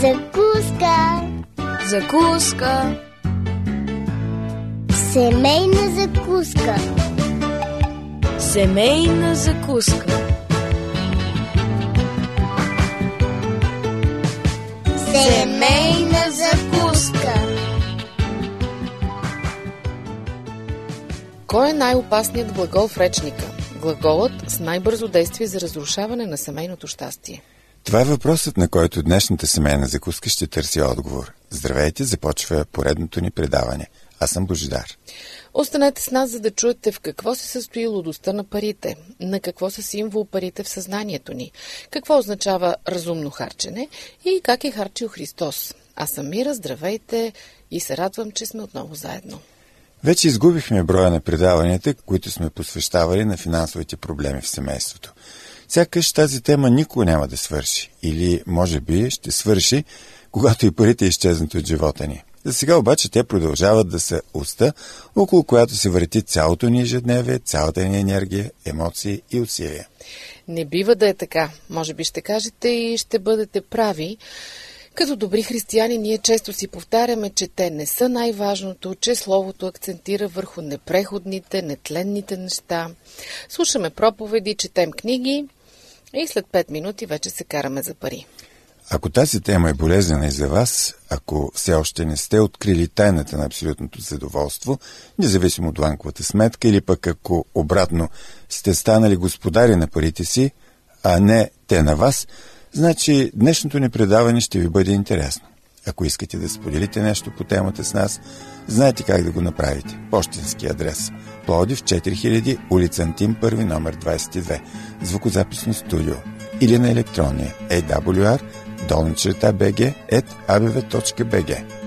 Закуска. Закуска. Семейна закуска. Семейна закуска. Семейна закуска. Кой е най-опасният глагол в речника? Глаголът с най-бързо действие за разрушаване на семейното щастие. Това е въпросът, на който днешната семейна закуска ще търси отговор. Здравейте, започва поредното ни предаване. Аз съм Божидар. Останете с нас, за да чуете в какво се състои лудостта на парите, на какво са символ парите в съзнанието ни, какво означава разумно харчене и как е харчил Христос. Аз съм Мира, здравейте и се радвам, че сме отново заедно. Вече изгубихме броя на предаванията, които сме посвещавали на финансовите проблеми в семейството. Сякаш тази тема никога няма да свърши. Или, може би, ще свърши, когато и парите изчезнат от живота ни. За сега обаче те продължават да са уста, около която се върти цялото ни ежедневие, цялата ни енергия, емоции и усилия. Не бива да е така. Може би ще кажете и ще бъдете прави. Като добри християни ние често си повтаряме, че те не са най-важното, че Словото акцентира върху непреходните, нетленните неща. Слушаме проповеди, четем книги и след 5 минути вече се караме за пари. Ако тази тема е болезнена и за вас, ако все още не сте открили тайната на абсолютното задоволство, независимо от банковата сметка, или пък ако обратно сте станали господари на парите си, а не те на вас, значи днешното ни предаване ще ви бъде интересно. Ако искате да споделите нещо по темата с нас, знаете как да го направите. Пощенски адрес. Плодив 4000, улица Антим, първи номер 22, звукозаписно студио. Или на електронния. Awr bg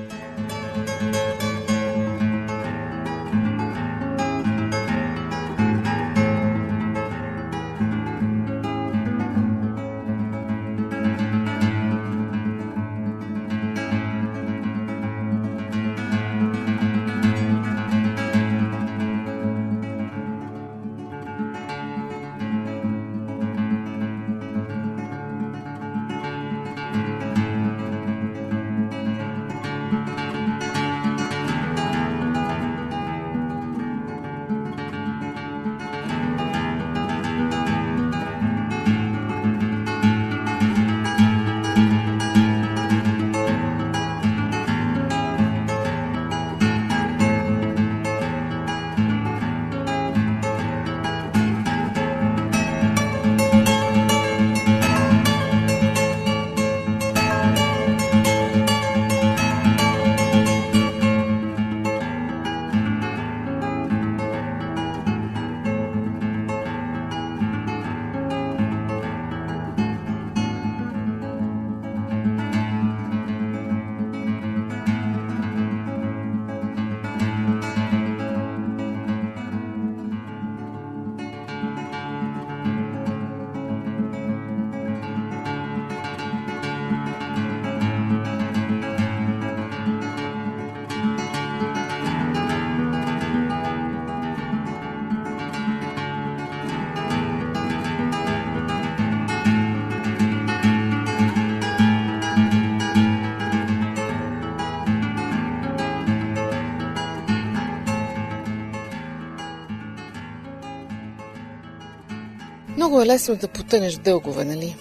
Много е лесно да потънеш дългове, нали?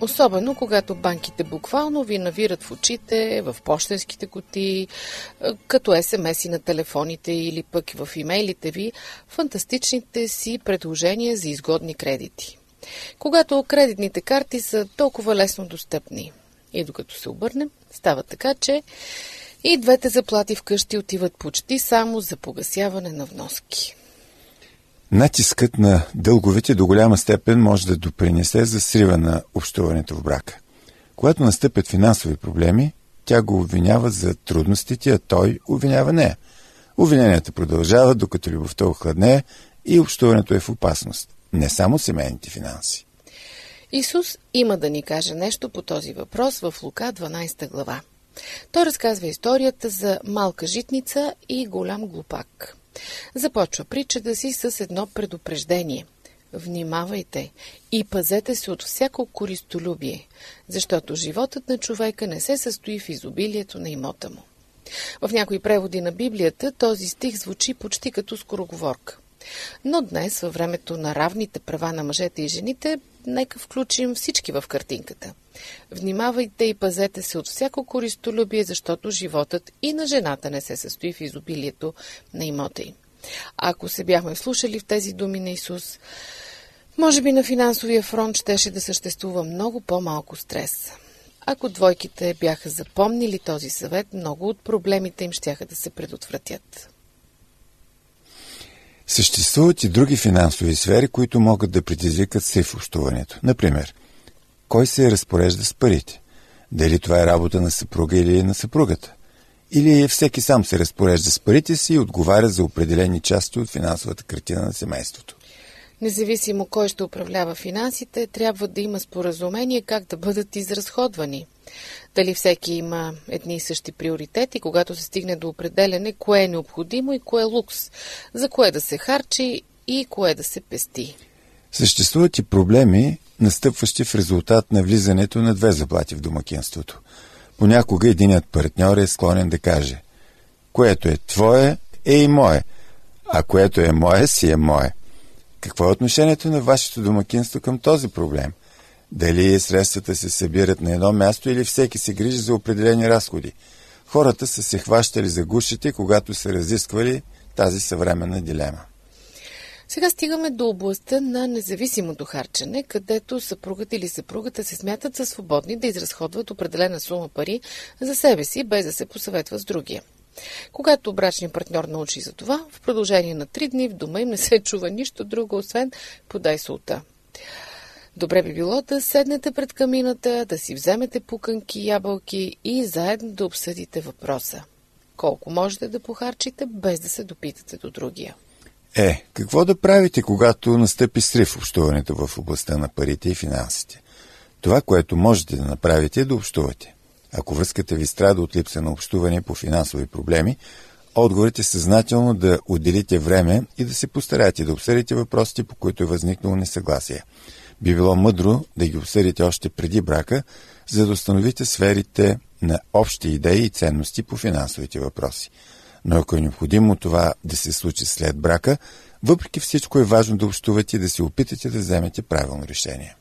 Особено когато банките буквално ви навират в очите, в почтенските кутии, като СМС и на телефоните или пък в имейлите ви, фантастичните си предложения за изгодни кредити. Когато кредитните карти са толкова лесно достъпни. И докато се обърнем, става така, че и двете заплати вкъщи отиват почти само за погасяване на вноски. Натискът на дълговете до голяма степен може да допринесе за срива на общуването в брака. Когато настъпят финансови проблеми, тя го обвинява за трудностите, а той обвинява нея. Обвиненията продължават, докато любовта охладнее и общуването е в опасност. Не само семейните финанси. Исус има да ни каже нещо по този въпрос в Лука 12 глава. Той разказва историята за малка житница и голям глупак. Започва притчата си с едно предупреждение. Внимавайте и пазете се от всяко користолюбие, защото животът на човека не се състои в изобилието на имота му. В някои преводи на Библията този стих звучи почти като скороговорка. Но днес, във времето на равните права на мъжете и жените, нека включим всички в картинката. Внимавайте и пазете се от всяко користолюбие, защото животът и на жената не се състои в изобилието на имота им. Ако се бяхме слушали в тези думи на Исус, може би на финансовия фронт щеше да съществува много по-малко стрес. Ако двойките бяха запомнили този съвет, много от проблемите им щяха да се предотвратят. Съществуват и други финансови сфери, които могат да предизвикат общуването. Например, кой се разпорежда с парите? Дали това е работа на съпруга или на съпругата? Или всеки сам се разпорежда с парите си и отговаря за определени части от финансовата картина на семейството? Независимо кой ще управлява финансите, трябва да има споразумение как да бъдат изразходвани. Дали всеки има едни и същи приоритети, когато се стигне до определене кое е необходимо и кое е лукс, за кое да се харчи и кое да се пести. Съществуват и проблеми, настъпващи в резултат на влизането на две заплати в домакинството. Понякога единият партньор е склонен да каже Което е твое, е и мое, а което е мое, си е мое. Какво е отношението на вашето домакинство към този проблем? Дали средствата се събират на едно място или всеки се грижи за определени разходи? Хората са се хващали за гушите, когато са разисквали тази съвременна дилема. Сега стигаме до областта на независимото харчене, където съпругът или съпругата се смятат за свободни да изразходват определена сума пари за себе си, без да се посъветва с другия. Когато брачният партньор научи за това, в продължение на три дни в дома им не се чува нищо друго, освен подай солта. Добре би било да седнете пред камината, да си вземете пуканки, ябълки и заедно да обсъдите въпроса. Колко можете да похарчите, без да се допитате до другия. Е, какво да правите, когато настъпи срив в общуването в областта на парите и финансите? Това, което можете да направите е да общувате. Ако връзката ви страда от липса на общуване по финансови проблеми, отговорите съзнателно да отделите време и да се постараете да обсъдите въпросите, по които е възникнало несъгласие. Би било мъдро да ги обсъдите още преди брака, за да установите сферите на общи идеи и ценности по финансовите въпроси. Но ако е необходимо това да се случи след брака, въпреки всичко е важно да общувате и да се опитате да вземете правилно решение.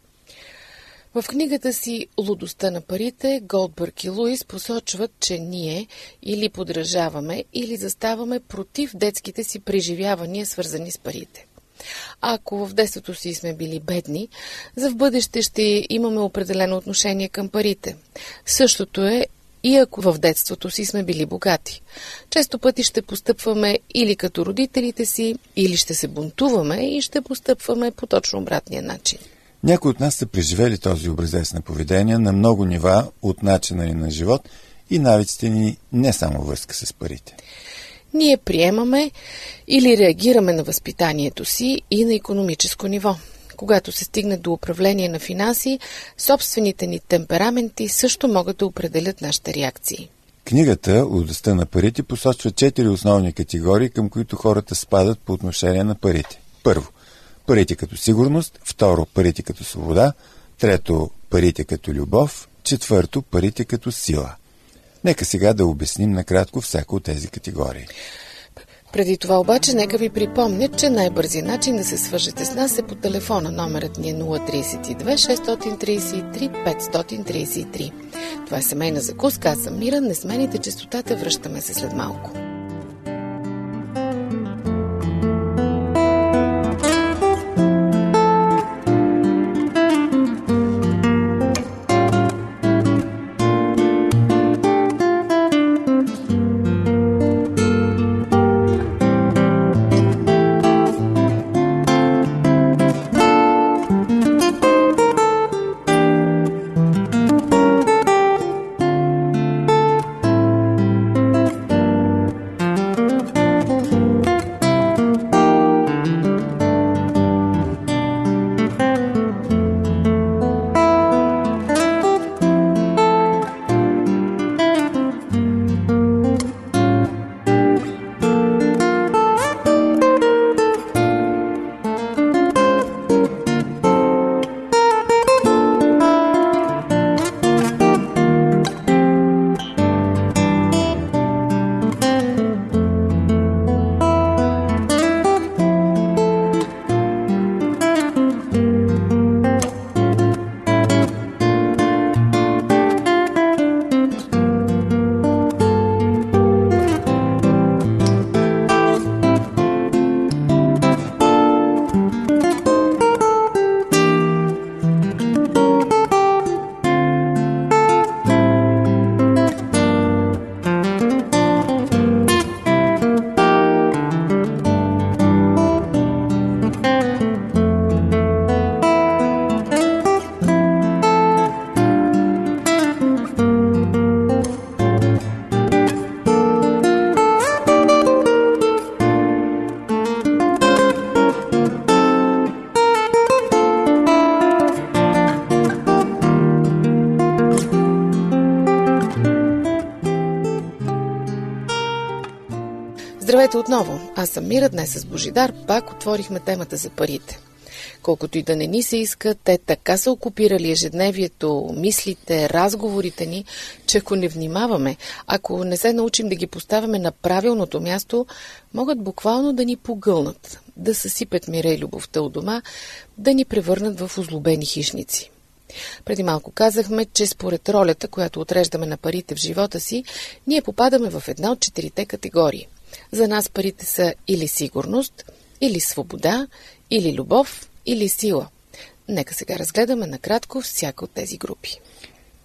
В книгата си «Лудостта на парите» Голдбърг и Луис посочват, че ние или подражаваме, или заставаме против детските си преживявания, свързани с парите. Ако в детството си сме били бедни, за в бъдеще ще имаме определено отношение към парите. Същото е и ако в детството си сме били богати. Често пъти ще постъпваме или като родителите си, или ще се бунтуваме и ще постъпваме по точно обратния начин. Някои от нас са преживели този образец на поведение на много нива от начина ни на живот и навиците ни не само връзка с парите. Ние приемаме или реагираме на възпитанието си и на економическо ниво. Когато се стигне до управление на финанси, собствените ни темпераменти също могат да определят нашите реакции. Книгата «Лудостта на парите» посочва четири основни категории, към които хората спадат по отношение на парите. Първо – парите като сигурност, второ парите като свобода, трето парите като любов, четвърто парите като сила. Нека сега да обясним накратко всяко от тези категории. Преди това обаче, нека ви припомня, че най-бързият начин да се свържете с нас е по телефона. Номерът ни е 032 633 533. Това е семейна закуска. Аз съм Мира. Не смените частотата. Връщаме се след малко. Здравейте отново! Аз съм Мира, днес с Божидар пак отворихме темата за парите. Колкото и да не ни се иска, те така са окупирали ежедневието, мислите, разговорите ни, че ако не внимаваме, ако не се научим да ги поставяме на правилното място, могат буквално да ни погълнат, да съсипят мира и любовта у дома, да ни превърнат в озлобени хищници. Преди малко казахме, че според ролята, която отреждаме на парите в живота си, ние попадаме в една от четирите категории. За нас парите са или сигурност, или свобода, или любов, или сила. Нека сега разгледаме накратко всяка от тези групи.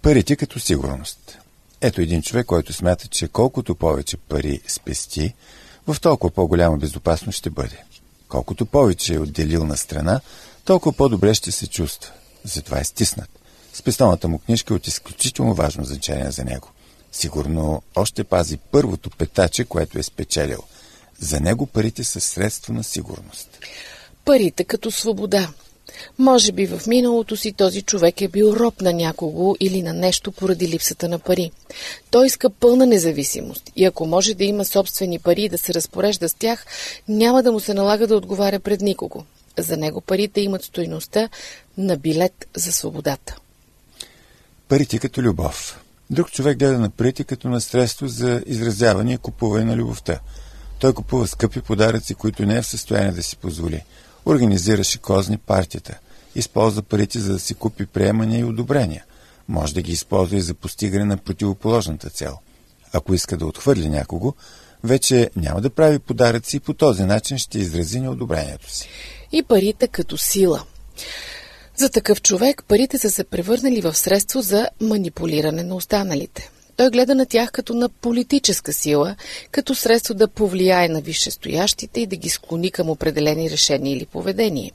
Парите като сигурност. Ето един човек, който смята, че колкото повече пари спести, в толкова по-голяма безопасност ще бъде. Колкото повече е отделил на страна, толкова по-добре ще се чувства. Затова е стиснат. Спестовната му книжка е от изключително важно значение за него. Сигурно още пази първото петаче, което е спечелил. За него парите са средство на сигурност. Парите като свобода. Може би в миналото си този човек е бил роб на някого или на нещо поради липсата на пари. Той иска пълна независимост и ако може да има собствени пари и да се разпорежда с тях, няма да му се налага да отговаря пред никого. За него парите имат стойността на билет за свободата. Парите като любов. Друг човек гледа на парите като на средство за изразяване и купуване на любовта. Той купува скъпи подаръци, които не е в състояние да си позволи. Организира шикозни партията. Използва парите, за да си купи приемания и одобрения. Може да ги използва и за постигане на противоположната цел. Ако иска да отхвърли някого, вече няма да прави подаръци и по този начин ще изрази неодобрението си. И парите като сила. За такъв човек парите са се превърнали в средство за манипулиране на останалите. Той гледа на тях като на политическа сила, като средство да повлияе на висшестоящите и да ги склони към определени решения или поведение.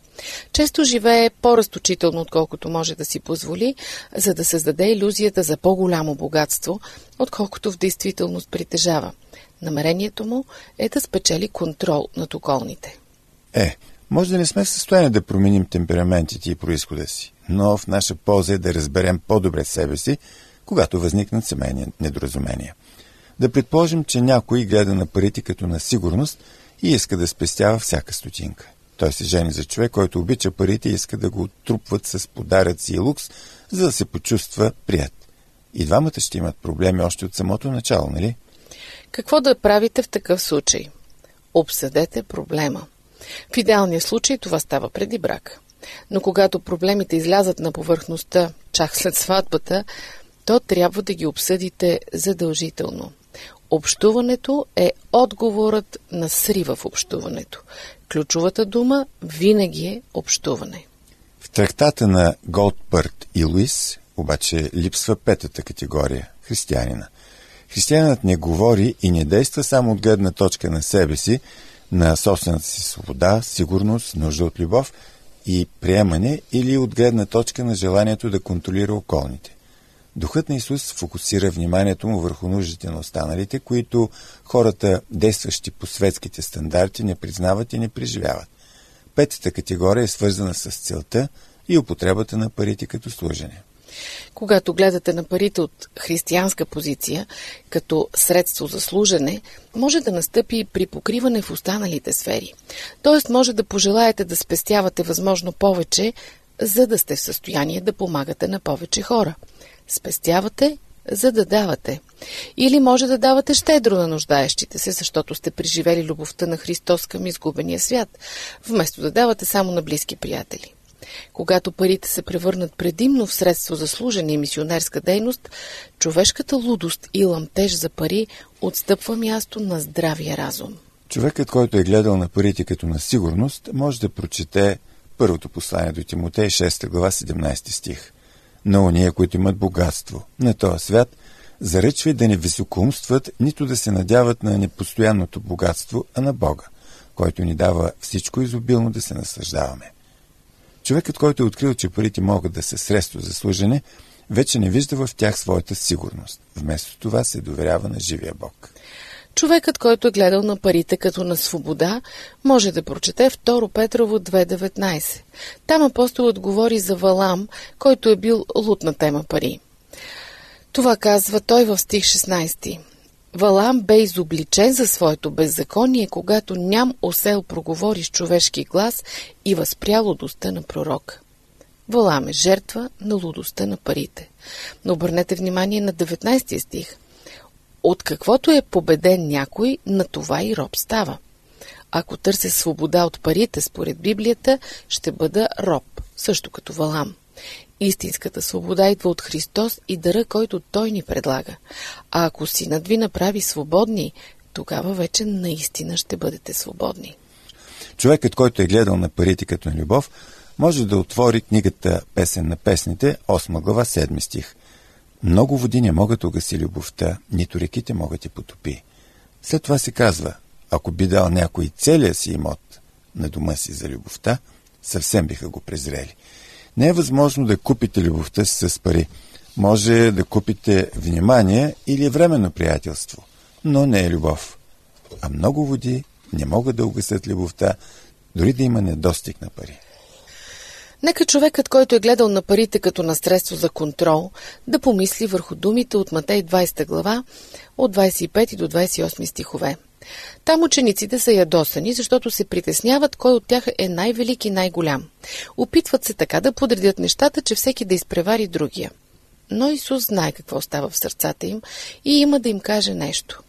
Често живее по-разточително, отколкото може да си позволи, за да създаде иллюзията за по-голямо богатство, отколкото в действителност притежава. Намерението му е да спечели контрол над околните. Е, може да не сме в състояние да променим темпераментите и происхода си, но в наша полза е да разберем по-добре себе си, когато възникнат семейни недоразумения. Да предположим, че някой гледа на парите като на сигурност и иска да спестява всяка стотинка. Той се жени за човек, който обича парите и иска да го отрупват с подаръци и лукс, за да се почувства прият. И двамата ще имат проблеми още от самото начало, нали? Какво да правите в такъв случай? Обсъдете проблема. В идеалния случай това става преди брак. Но когато проблемите излязат на повърхността чак след сватбата, то трябва да ги обсъдите задължително. Общуването е отговорът на срива в общуването. Ключовата дума винаги е общуване. В трактата на Голдпърт и Луис обаче липсва петата категория – християнина. Християнът не говори и не действа само от гледна точка на себе си, на собствената си свобода, сигурност, нужда от любов и приемане или от гледна точка на желанието да контролира околните. Духът на Исус фокусира вниманието му върху нуждите на останалите, които хората, действащи по светските стандарти, не признават и не преживяват. Петата категория е свързана с целта и употребата на парите като служене. Когато гледате на парите от християнска позиция, като средство за служене, може да настъпи при покриване в останалите сфери. Тоест може да пожелаете да спестявате възможно повече, за да сте в състояние да помагате на повече хора. Спестявате, за да давате. Или може да давате щедро на нуждаещите се, защото сте преживели любовта на Христос към изгубения свят, вместо да давате само на близки приятели. Когато парите се превърнат предимно в средство за служене и мисионерска дейност, човешката лудост и ламтеж за пари отстъпва място на здравия разум. Човекът, който е гледал на парите като на сигурност, може да прочете първото послание до Тимотей, 6 глава, 17 стих. На уния, които имат богатство на този свят, заръчва да не високоумстват, нито да се надяват на непостоянното богатство, а на Бога, който ни дава всичко изобилно да се наслаждаваме. Човекът, който е открил, че парите могат да са средство за служене, вече не вижда в тях своята сигурност. Вместо това се доверява на живия Бог. Човекът, който е гледал на парите като на свобода, може да прочете 2 Петрово 2.19. Там апостолът говори за Валам, който е бил лут на тема пари. Това казва той в стих 16. Валам бе изобличен за своето беззаконие, когато ням осел проговори с човешки глас и възпря лудостта на пророка. Валам е жертва на лудостта на парите. Но обърнете внимание на 19 стих. От каквото е победен някой, на това и роб става. Ако търся свобода от парите, според Библията, ще бъда роб, също като Валам. Истинската свобода идва от Христос и дъра, който Той ни предлага. А ако синът ви направи свободни, тогава вече наистина ще бъдете свободни. Човекът, който е гледал на парите като на любов, може да отвори книгата Песен на песните, 8 глава, 7 стих. Много води не могат угаси любовта, нито реките могат я потопи. След това се казва, ако би дал някой целия си имот на дома си за любовта, съвсем биха го презрели. Не е възможно да купите любовта си с пари. Може да купите внимание или временно приятелство, но не е любов. А много води не могат да угасят любовта, дори да има недостиг на пари. Нека човекът, който е гледал на парите като на средство за контрол, да помисли върху думите от Матей 20 глава, от 25 до 28 стихове. Там учениците са ядосани, защото се притесняват кой от тях е най-велик и най-голям. Опитват се така да подредят нещата, че всеки да изпревари другия. Но Исус знае какво става в сърцата им и има да им каже нещо.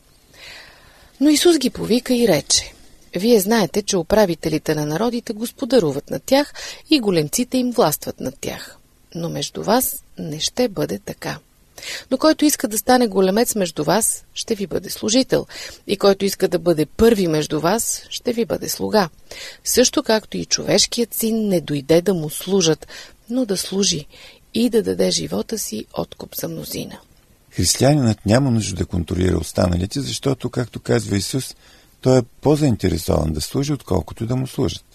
Но Исус ги повика и рече вие знаете, че управителите на народите господаруват над тях и големците им властват над тях. Но между вас не ще бъде така. Но който иска да стане големец между вас, ще ви бъде служител. И който иска да бъде първи между вас, ще ви бъде слуга. Също както и човешкият син не дойде да му служат, но да служи и да даде живота си откуп за мнозина. Християнинът няма нужда да контролира останалите, защото, както казва Исус, той е по-заинтересован да служи, отколкото да му служат.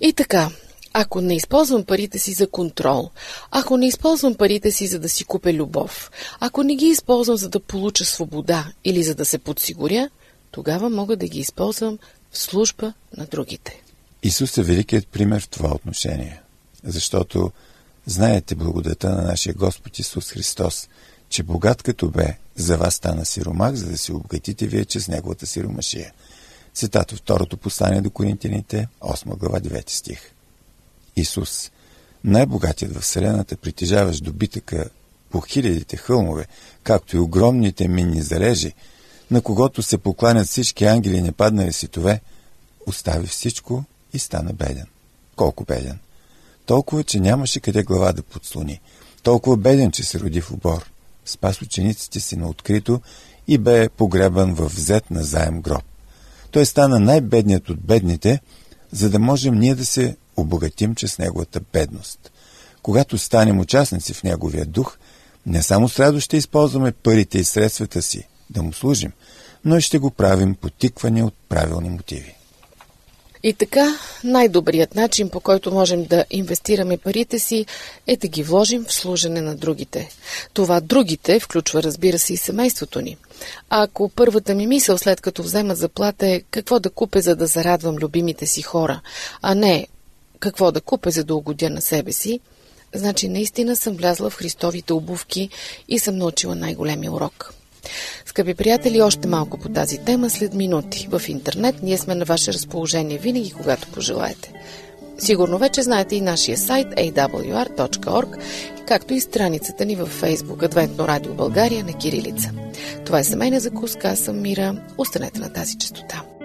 И така, ако не използвам парите си за контрол, ако не използвам парите си за да си купя любов, ако не ги използвам за да получа свобода или за да се подсигуря, тогава мога да ги използвам в служба на другите. Исус е великият пример в това отношение, защото знаете благодата на нашия Господ Исус Христос, че богат като бе, за вас стана сиромах, за да се обогатите вие чрез неговата сиромашия. Цитат от второто послание до Коринтините, 8 глава, 9 стих. Исус, най-богатият в Вселената, притежаващ добитъка по хилядите хълмове, както и огромните минни залежи, на когото се покланят всички ангели и непаднали светове, остави всичко и стана беден. Колко беден? Толкова, че нямаше къде глава да подслони. Толкова беден, че се роди в обор спас учениците си на открито и бе погребан в взет на заем гроб. Той стана най-бедният от бедните, за да можем ние да се обогатим чрез неговата бедност. Когато станем участници в неговия дух, не само с радост ще използваме парите и средствата си да му служим, но и ще го правим потикване от правилни мотиви. И така, най-добрият начин, по който можем да инвестираме парите си, е да ги вложим в служене на другите. Това другите включва, разбира се, и семейството ни. А ако първата ми мисъл, след като взема заплата е какво да купя, за да зарадвам любимите си хора, а не какво да купя, за да угодя на себе си, значи наистина съм влязла в Христовите обувки и съм научила най-големия урок. Скъпи приятели, още малко по тази тема след минути. В интернет ние сме на ваше разположение винаги, когато пожелаете. Сигурно вече знаете и нашия сайт awr.org, както и страницата ни във Facebook Адвентно радио България на Кирилица. Това е семейна закуска, аз съм Мира. Останете на тази частота.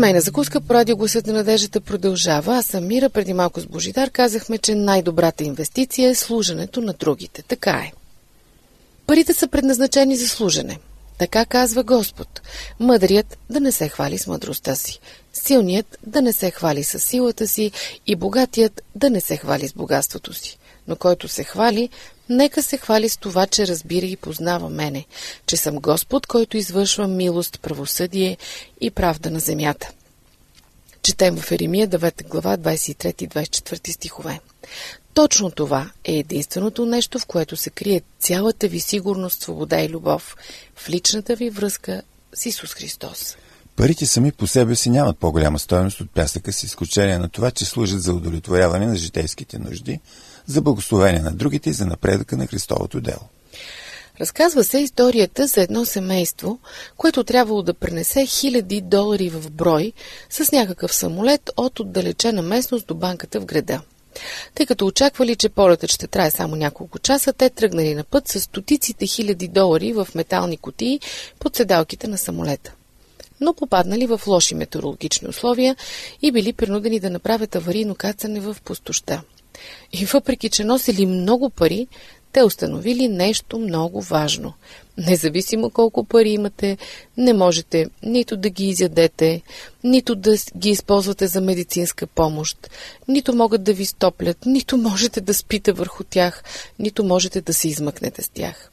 Семейна закуска по радио Гласът на надеждата продължава. Аз съм Мира. Преди малко с Божидар казахме, че най-добрата инвестиция е служенето на другите. Така е. Парите са предназначени за служене. Така казва Господ. Мъдрият да не се хвали с мъдростта си. Силният да не се хвали с силата си и богатият да не се хвали с богатството си. Но който се хвали, нека се хвали с това, че разбира и познава мене, че съм Господ, който извършва милост, правосъдие и правда на земята. Четем в Еремия 9 глава 23 и 24 стихове. Точно това е единственото нещо, в което се крие цялата ви сигурност, свобода и любов в личната ви връзка с Исус Христос. Парите сами по себе си нямат по-голяма стоеност от пясъка с изключение на това, че служат за удовлетворяване на житейските нужди, за благословение на другите и за напредъка на Христовото дело. Разказва се историята за едно семейство, което трябвало да пренесе хиляди долари в брой с някакъв самолет от отдалечена местност до банката в града. Тъй като очаквали, че полетът ще трае само няколко часа, те тръгнали на път с стотиците хиляди долари в метални котии под седалките на самолета. Но попаднали в лоши метеорологични условия и били принудени да направят аварийно кацане в пустоща. И въпреки, че носили много пари, те установили нещо много важно. Независимо колко пари имате, не можете нито да ги изядете, нито да ги използвате за медицинска помощ, нито могат да ви стоплят, нито можете да спите върху тях, нито можете да се измъкнете с тях.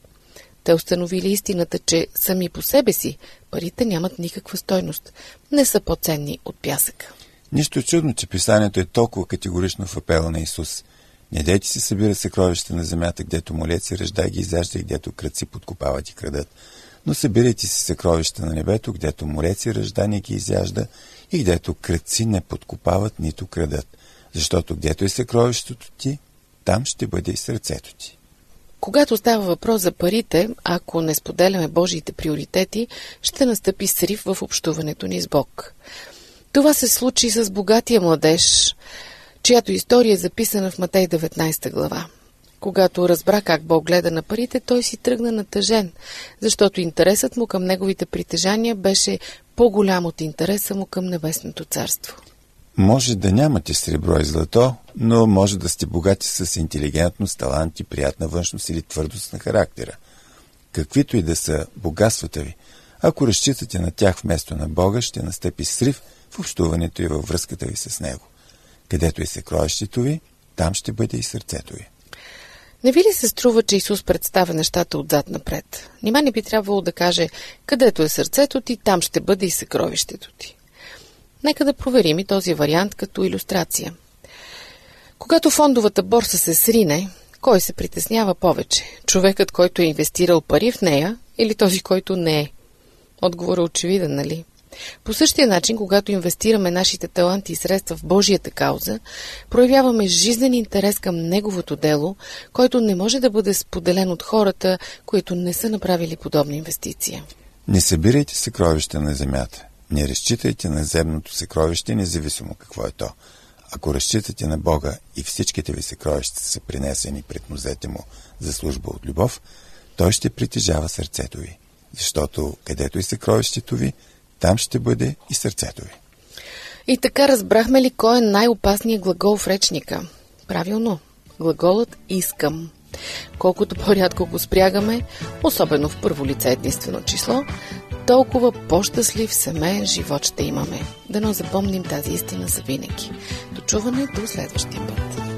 Те установили истината, че сами по себе си парите нямат никаква стойност, не са по-ценни от пясъка. Нищо чудно, че писанието е толкова категорично в апела на Исус – не дейте си събира съкровища на земята, гдето молеци ръждай ги изяжда и гдето кръци подкопават и крадат. Но събирайте си съкровища на небето, гдето молеци ръждане ги изяжда и гдето кръци не подкопават, нито крадат. Защото гдето е съкровището ти, там ще бъде и сърцето ти. Когато става въпрос за парите, ако не споделяме Божиите приоритети, ще настъпи срив в общуването ни с Бог. Това се случи с богатия младеж, чиято история е записана в Матей 19 глава. Когато разбра как Бог гледа на парите, той си тръгна натъжен, защото интересът му към неговите притежания беше по-голям от интереса му към небесното царство. Може да нямате сребро и злато, но може да сте богати с интелигентност, талант и приятна външност или твърдост на характера. Каквито и да са богатствата ви, ако разчитате на тях вместо на Бога, ще настъпи срив в общуването и във връзката ви с Него. Където е съкровището ви, там ще бъде и сърцето ви. Не ви ли се струва, че Исус представя нещата отзад напред? Нима не би трябвало да каже, където е сърцето ти, там ще бъде и съкровището ти. Нека да проверим и този вариант като иллюстрация. Когато фондовата борса се срине, кой се притеснява повече? Човекът, който е инвестирал пари в нея или този, който не е? Отговорът е очевиден, нали? По същия начин, когато инвестираме нашите таланти и средства в Божията кауза, проявяваме жизнен интерес към Неговото дело, който не може да бъде споделен от хората, които не са направили подобна инвестиция. Не събирайте съкровища на земята. Не разчитайте на земното съкровище, независимо какво е то. Ако разчитате на Бога и всичките ви съкровища са принесени пред нозете му за служба от любов, той ще притежава сърцето ви. Защото където е съкровището ви, там ще бъде и сърцето ви. И така разбрахме ли кой е най-опасният глагол в речника? Правилно, глаголът искам. Колкото по-рядко го спрягаме, особено в първо лице единствено число, толкова по-щастлив семейен живот ще имаме. Да не запомним тази истина за винаги. До чуване до следващия път.